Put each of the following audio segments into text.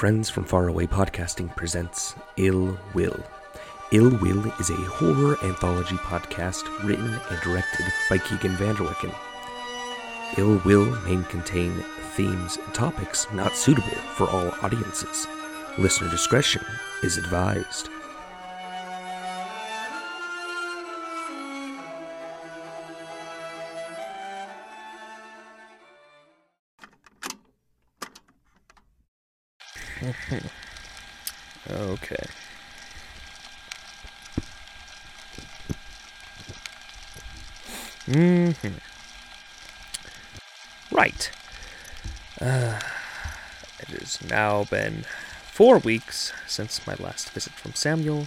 Friends from Faraway Podcasting presents Ill Will. Ill Will is a horror anthology podcast written and directed by Keegan Vanderwicken. Ill Will may contain themes and topics not suitable for all audiences. Listener discretion is advised. Okay. hmm Right. Uh, it has now been four weeks since my last visit from Samuel,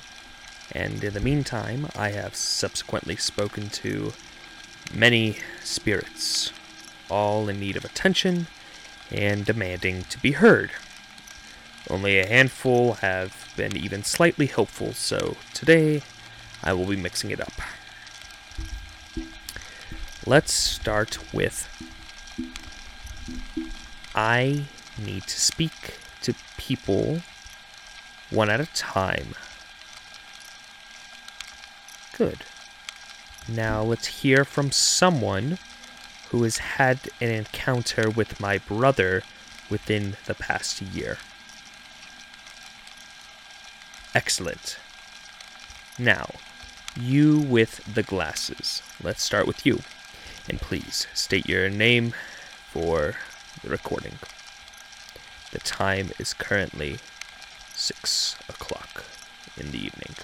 and in the meantime, I have subsequently spoken to many spirits, all in need of attention and demanding to be heard. Only a handful have been even slightly helpful, so today I will be mixing it up. Let's start with I need to speak to people one at a time. Good. Now let's hear from someone who has had an encounter with my brother within the past year. Excellent. Now, you with the glasses. Let's start with you. And please state your name for the recording. The time is currently 6 o'clock in the evening.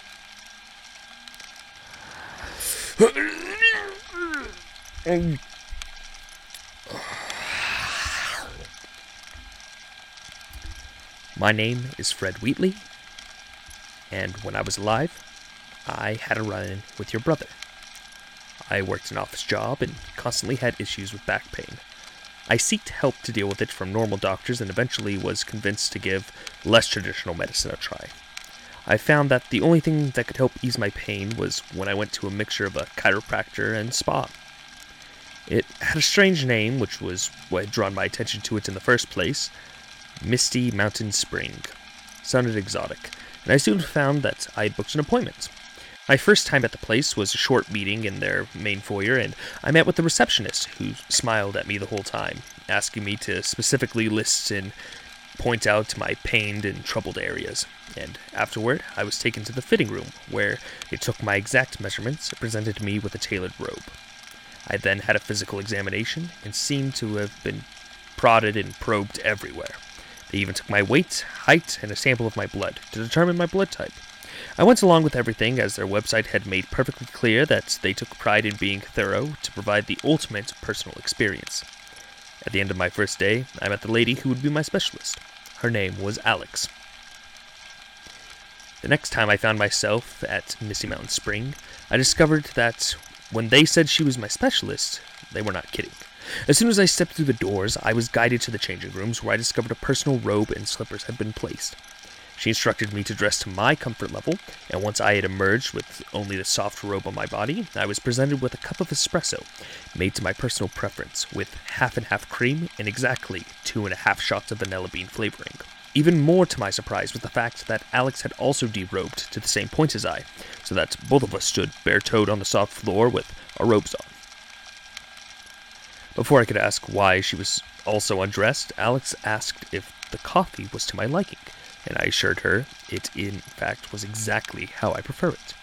My name is Fred Wheatley, and when I was alive, I had a run in with your brother. I worked an office job and constantly had issues with back pain. I sought help to deal with it from normal doctors and eventually was convinced to give less traditional medicine a try. I found that the only thing that could help ease my pain was when I went to a mixture of a chiropractor and spa. It had a strange name, which was what had drawn my attention to it in the first place Misty Mountain Spring. Sounded exotic, and I soon found that I booked an appointment. My first time at the place was a short meeting in their main foyer, and I met with the receptionist, who smiled at me the whole time, asking me to specifically list and point out my pained and troubled areas. And afterward, I was taken to the fitting room, where they took my exact measurements and presented me with a tailored robe. I then had a physical examination and seemed to have been prodded and probed everywhere. They even took my weight, height, and a sample of my blood to determine my blood type. I went along with everything as their website had made perfectly clear that they took pride in being thorough to provide the ultimate personal experience. At the end of my first day, I met the lady who would be my specialist. Her name was Alex. The next time I found myself at Misty Mountain Spring, I discovered that when they said she was my specialist, they were not kidding. As soon as I stepped through the doors, I was guided to the changing rooms where I discovered a personal robe and slippers had been placed. She instructed me to dress to my comfort level, and once I had emerged with only the soft robe on my body, I was presented with a cup of espresso, made to my personal preference, with half and half cream and exactly two and a half shots of vanilla bean flavoring. Even more to my surprise was the fact that Alex had also derobed to the same point as I, so that both of us stood bare toed on the soft floor with our robes on. Before I could ask why she was also undressed, Alex asked if the coffee was to my liking, and I assured her it in fact was exactly how I prefer it.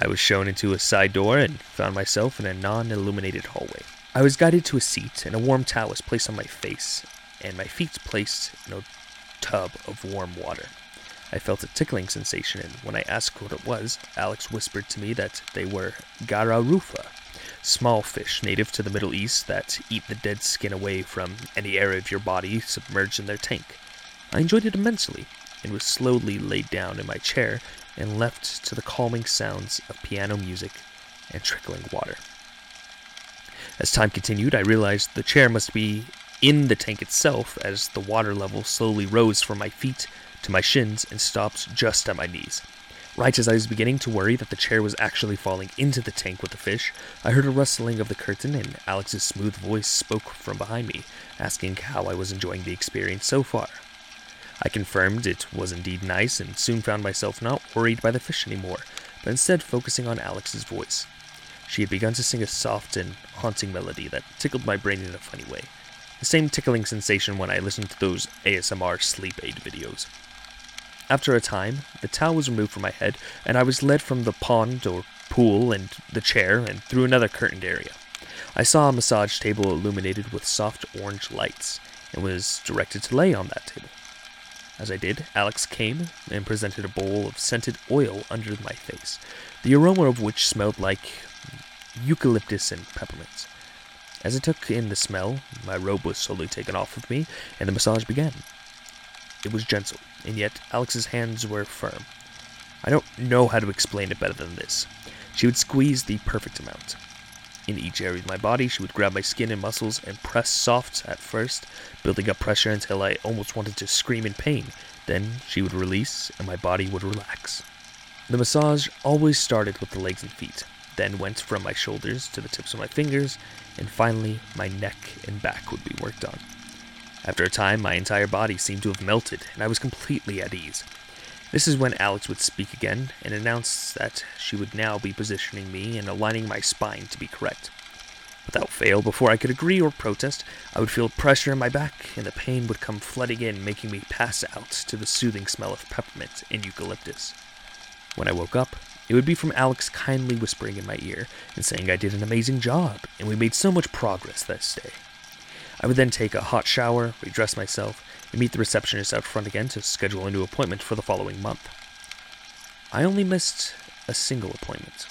I was shown into a side door and found myself in a non illuminated hallway. I was guided to a seat, and a warm towel was placed on my face, and my feet placed in a tub of warm water. I felt a tickling sensation, and when I asked what it was, Alex whispered to me that they were garra rufa, small fish native to the Middle East that eat the dead skin away from any area of your body submerged in their tank. I enjoyed it immensely, and was slowly laid down in my chair and left to the calming sounds of piano music and trickling water. As time continued, I realized the chair must be in the tank itself as the water level slowly rose from my feet to my shins and stopped just at my knees. Right as I was beginning to worry that the chair was actually falling into the tank with the fish, I heard a rustling of the curtain and Alex's smooth voice spoke from behind me, asking how I was enjoying the experience so far. I confirmed it was indeed nice and soon found myself not worried by the fish anymore, but instead focusing on Alex's voice. She had begun to sing a soft and haunting melody that tickled my brain in a funny way. The same tickling sensation when I listened to those ASMR sleep aid videos. After a time, the towel was removed from my head, and I was led from the pond or pool and the chair and through another curtained area. I saw a massage table illuminated with soft orange lights and was directed to lay on that table. As I did, Alex came and presented a bowl of scented oil under my face, the aroma of which smelled like eucalyptus and peppermint. As I took in the smell, my robe was slowly taken off of me, and the massage began. It was gentle, and yet Alex's hands were firm. I don't know how to explain it better than this. She would squeeze the perfect amount. In each area of my body, she would grab my skin and muscles and press soft at first, building up pressure until I almost wanted to scream in pain. Then she would release, and my body would relax. The massage always started with the legs and feet, then went from my shoulders to the tips of my fingers, and finally my neck and back would be worked on. After a time, my entire body seemed to have melted, and I was completely at ease. This is when Alex would speak again and announce that she would now be positioning me and aligning my spine to be correct. Without fail, before I could agree or protest, I would feel pressure in my back, and the pain would come flooding in, making me pass out to the soothing smell of peppermint and eucalyptus. When I woke up, it would be from Alex kindly whispering in my ear and saying I did an amazing job and we made so much progress this day. I would then take a hot shower, redress myself, and meet the receptionist out front again to schedule a new appointment for the following month. I only missed a single appointment.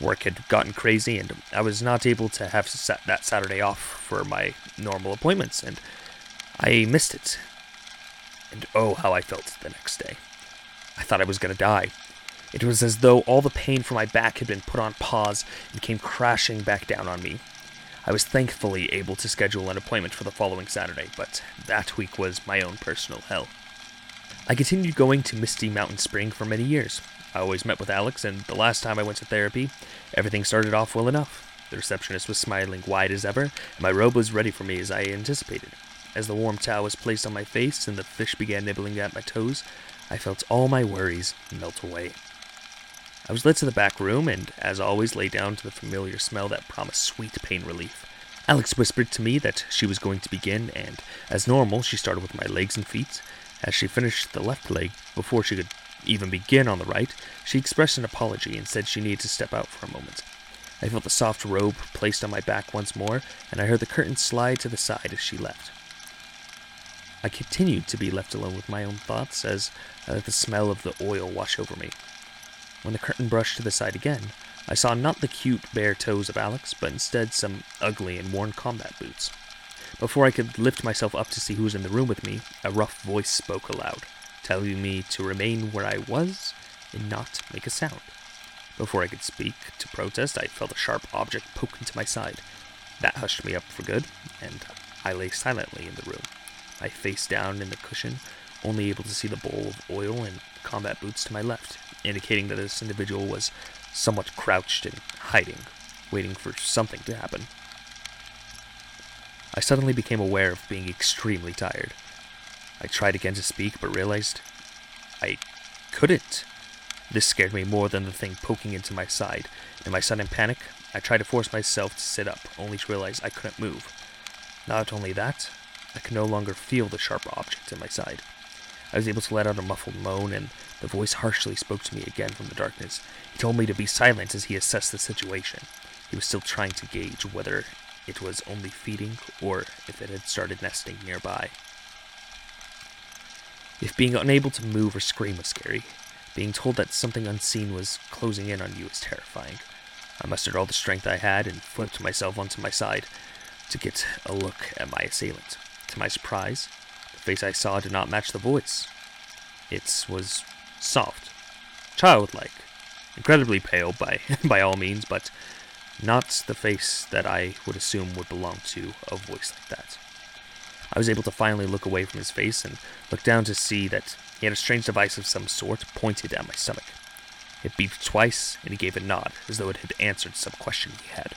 Work had gotten crazy, and I was not able to have that Saturday off for my normal appointments, and I missed it. And oh, how I felt the next day. I thought I was going to die. It was as though all the pain from my back had been put on pause and came crashing back down on me. I was thankfully able to schedule an appointment for the following Saturday, but that week was my own personal hell. I continued going to Misty Mountain Spring for many years. I always met with Alex, and the last time I went to therapy, everything started off well enough. The receptionist was smiling wide as ever, and my robe was ready for me as I anticipated. As the warm towel was placed on my face and the fish began nibbling at my toes, I felt all my worries melt away. I was led to the back room and, as always, lay down to the familiar smell that promised sweet pain relief. Alex whispered to me that she was going to begin, and, as normal, she started with my legs and feet. As she finished the left leg, before she could even begin on the right, she expressed an apology and said she needed to step out for a moment. I felt the soft robe placed on my back once more, and I heard the curtain slide to the side as she left. I continued to be left alone with my own thoughts as I let the smell of the oil wash over me. When the curtain brushed to the side again, I saw not the cute bare toes of Alex, but instead some ugly and worn combat boots. Before I could lift myself up to see who was in the room with me, a rough voice spoke aloud, telling me to remain where I was and not make a sound. Before I could speak to protest, I felt a sharp object poke into my side. That hushed me up for good, and I lay silently in the room, my face down in the cushion, only able to see the bowl of oil and combat boots to my left indicating that this individual was somewhat crouched and hiding, waiting for something to happen. I suddenly became aware of being extremely tired. I tried again to speak, but realized I couldn't. This scared me more than the thing poking into my side. In my sudden panic, I tried to force myself to sit up, only to realize I couldn't move. Not only that, I could no longer feel the sharp object in my side. I was able to let out a muffled moan, and the voice harshly spoke to me again from the darkness. He told me to be silent as he assessed the situation. He was still trying to gauge whether it was only feeding or if it had started nesting nearby. If being unable to move or scream was scary, being told that something unseen was closing in on you was terrifying. I mustered all the strength I had and flipped myself onto my side to get a look at my assailant. To my surprise, face I saw did not match the voice. It was soft, childlike, incredibly pale by by all means, but not the face that I would assume would belong to a voice like that. I was able to finally look away from his face and look down to see that he had a strange device of some sort pointed at my stomach. It beeped twice, and he gave a nod, as though it had answered some question he had.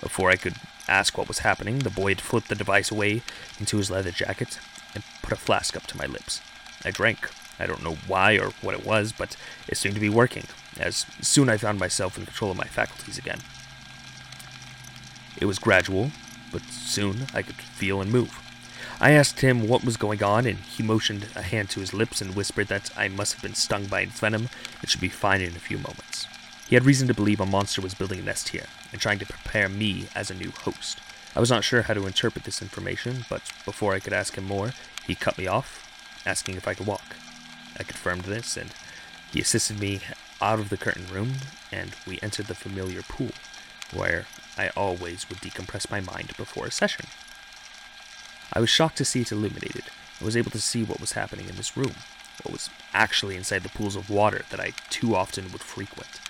Before I could ask what was happening, the boy had flipped the device away into his leather jacket and put a flask up to my lips. I drank. I don't know why or what it was, but it seemed to be working, as soon I found myself in control of my faculties again. It was gradual, but soon I could feel and move. I asked him what was going on, and he motioned a hand to his lips and whispered that I must have been stung by its venom and should be fine in a few moments. He had reason to believe a monster was building a nest here and trying to prepare me as a new host. I was not sure how to interpret this information, but before I could ask him more, he cut me off, asking if I could walk. I confirmed this, and he assisted me out of the curtain room, and we entered the familiar pool, where I always would decompress my mind before a session. I was shocked to see it illuminated, and was able to see what was happening in this room, what was actually inside the pools of water that I too often would frequent.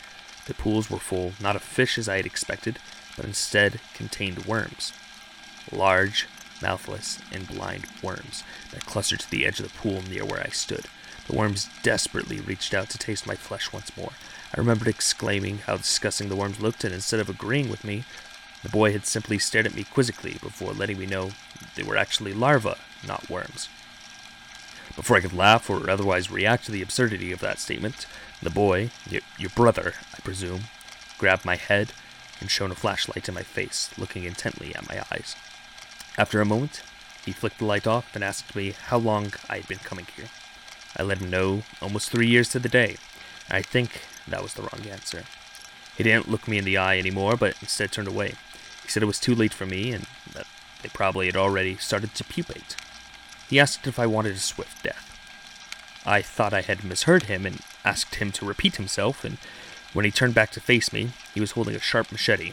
The pools were full not of fish as I had expected, but instead contained worms. Large, mouthless, and blind worms that clustered to the edge of the pool near where I stood. The worms desperately reached out to taste my flesh once more. I remembered exclaiming how disgusting the worms looked, and instead of agreeing with me, the boy had simply stared at me quizzically before letting me know they were actually larvae, not worms. Before I could laugh or otherwise react to the absurdity of that statement, the boy, y- your brother, I presume, grabbed my head and shone a flashlight in my face, looking intently at my eyes. After a moment, he flicked the light off and asked me how long I had been coming here. I let him know almost three years to the day. I think that was the wrong answer. He didn't look me in the eye anymore, but instead turned away. He said it was too late for me and that they probably had already started to pupate. He asked if I wanted a swift death. I thought I had misheard him and asked him to repeat himself, and when he turned back to face me, he was holding a sharp machete.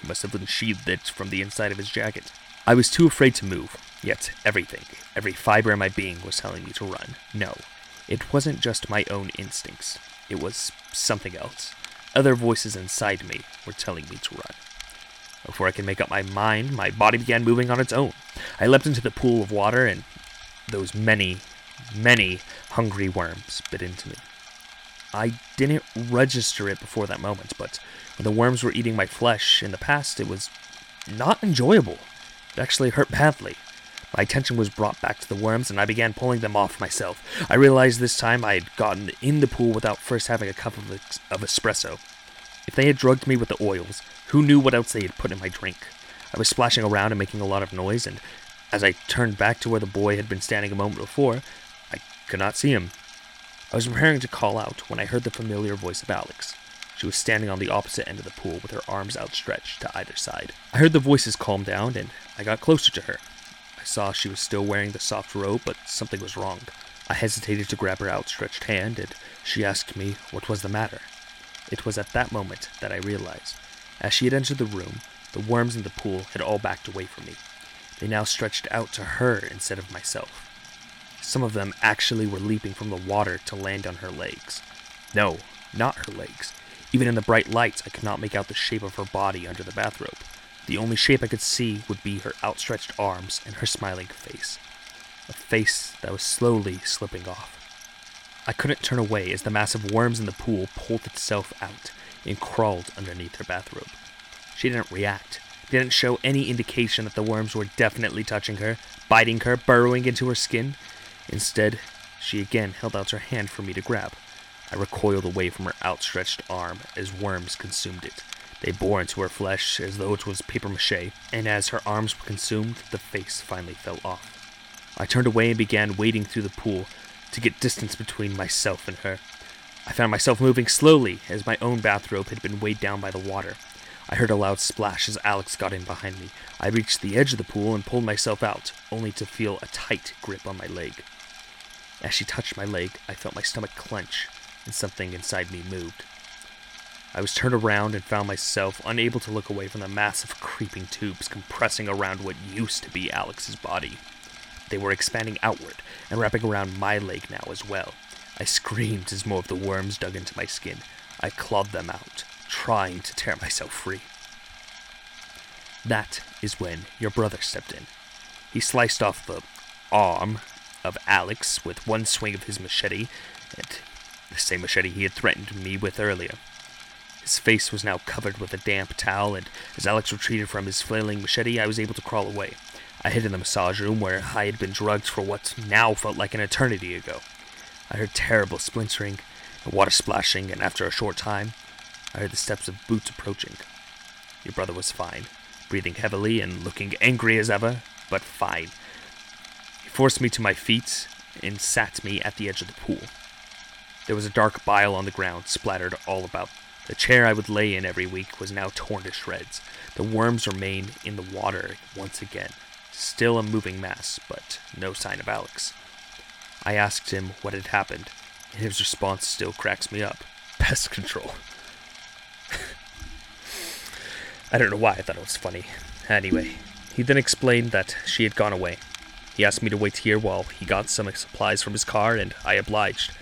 He must have unsheathed it from the inside of his jacket. I was too afraid to move, yet everything, every fiber in my being was telling me to run. No, it wasn't just my own instincts, it was something else. Other voices inside me were telling me to run. Before I could make up my mind, my body began moving on its own. I leapt into the pool of water, and those many, many hungry worms bit into me. I didn't register it before that moment, but when the worms were eating my flesh in the past, it was not enjoyable. It actually hurt badly. My attention was brought back to the worms, and I began pulling them off myself. I realized this time I had gotten in the pool without first having a cup of, of espresso. If they had drugged me with the oils, who knew what else they had put in my drink? I was splashing around and making a lot of noise, and as I turned back to where the boy had been standing a moment before, I could not see him. I was preparing to call out when I heard the familiar voice of Alex. She was standing on the opposite end of the pool with her arms outstretched to either side. I heard the voices calm down, and I got closer to her. I saw she was still wearing the soft robe, but something was wrong. I hesitated to grab her outstretched hand, and she asked me what was the matter. It was at that moment that I realized. As she had entered the room, the worms in the pool had all backed away from me. They now stretched out to her instead of myself. Some of them actually were leaping from the water to land on her legs. No, not her legs. Even in the bright lights, I could not make out the shape of her body under the bathrobe. The only shape I could see would be her outstretched arms and her smiling face. A face that was slowly slipping off. I couldn't turn away as the mass of worms in the pool pulled itself out and crawled underneath her bathrobe. She didn't react, didn't show any indication that the worms were definitely touching her, biting her, burrowing into her skin. Instead, she again held out her hand for me to grab. I recoiled away from her outstretched arm as worms consumed it. They bore into her flesh as though it was paper mache, and as her arms were consumed, the face finally fell off. I turned away and began wading through the pool to get distance between myself and her. I found myself moving slowly as my own bathrobe had been weighed down by the water. I heard a loud splash as Alex got in behind me. I reached the edge of the pool and pulled myself out, only to feel a tight grip on my leg. As she touched my leg, I felt my stomach clench, and something inside me moved. I was turned around and found myself unable to look away from the mass of creeping tubes compressing around what used to be Alex's body. They were expanding outward and wrapping around my leg now as well. I screamed as more of the worms dug into my skin. I clawed them out, trying to tear myself free. That is when your brother stepped in. He sliced off the arm of Alex with one swing of his machete, the same machete he had threatened me with earlier. His face was now covered with a damp towel, and as Alex retreated from his flailing machete, I was able to crawl away. I hid in the massage room where I had been drugged for what now felt like an eternity ago. I heard terrible splintering, and water splashing, and after a short time, I heard the steps of boots approaching. Your brother was fine, breathing heavily and looking angry as ever, but fine. He forced me to my feet and sat me at the edge of the pool. There was a dark bile on the ground, splattered all about. The chair I would lay in every week was now torn to shreds. The worms remained in the water once again, still a moving mass, but no sign of Alex. I asked him what had happened, and his response still cracks me up. Pest control. I don't know why I thought it was funny. Anyway, he then explained that she had gone away. He asked me to wait here while he got some supplies from his car, and I obliged.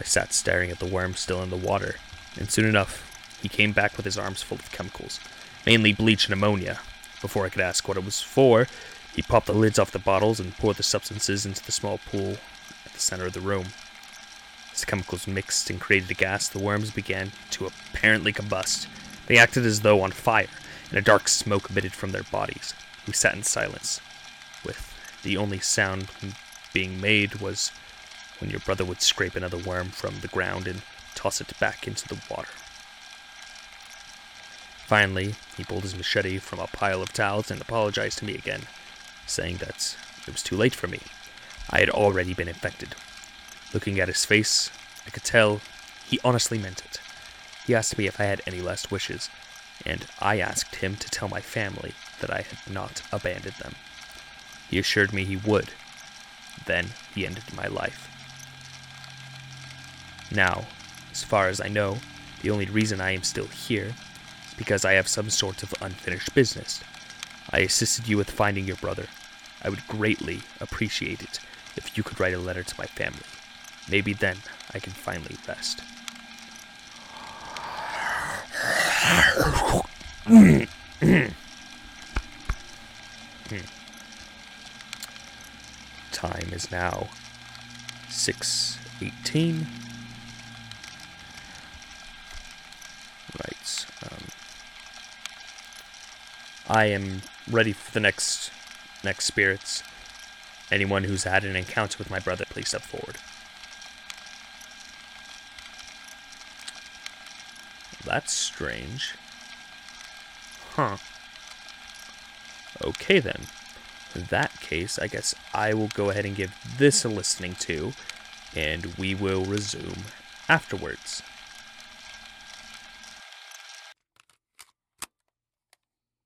I sat staring at the worm still in the water, and soon enough, he came back with his arms full of chemicals, mainly bleach and ammonia. Before I could ask what it was for, he popped the lids off the bottles and poured the substances into the small pool at the center of the room. As the chemicals mixed and created a gas, the worms began to apparently combust. They acted as though on fire, and a dark smoke emitted from their bodies. We sat in silence, with the only sound being made was when your brother would scrape another worm from the ground and toss it back into the water. Finally, he pulled his machete from a pile of towels and apologized to me again, saying that it was too late for me. I had already been infected. Looking at his face, I could tell he honestly meant it. He asked me if I had any last wishes, and I asked him to tell my family that I had not abandoned them. He assured me he would. Then he ended my life. Now, as far as I know, the only reason I am still here is because I have some sort of unfinished business. I assisted you with finding your brother. I would greatly appreciate it if you could write a letter to my family. Maybe then I can finally rest. Hmm. Hmm. Hmm. Time is now 6:18. Right. Um, I am ready for the next next spirits. Anyone who's had an encounter with my brother, please step forward. That's strange. Huh. Okay then. In that case, I guess I will go ahead and give this a listening to, and we will resume afterwards.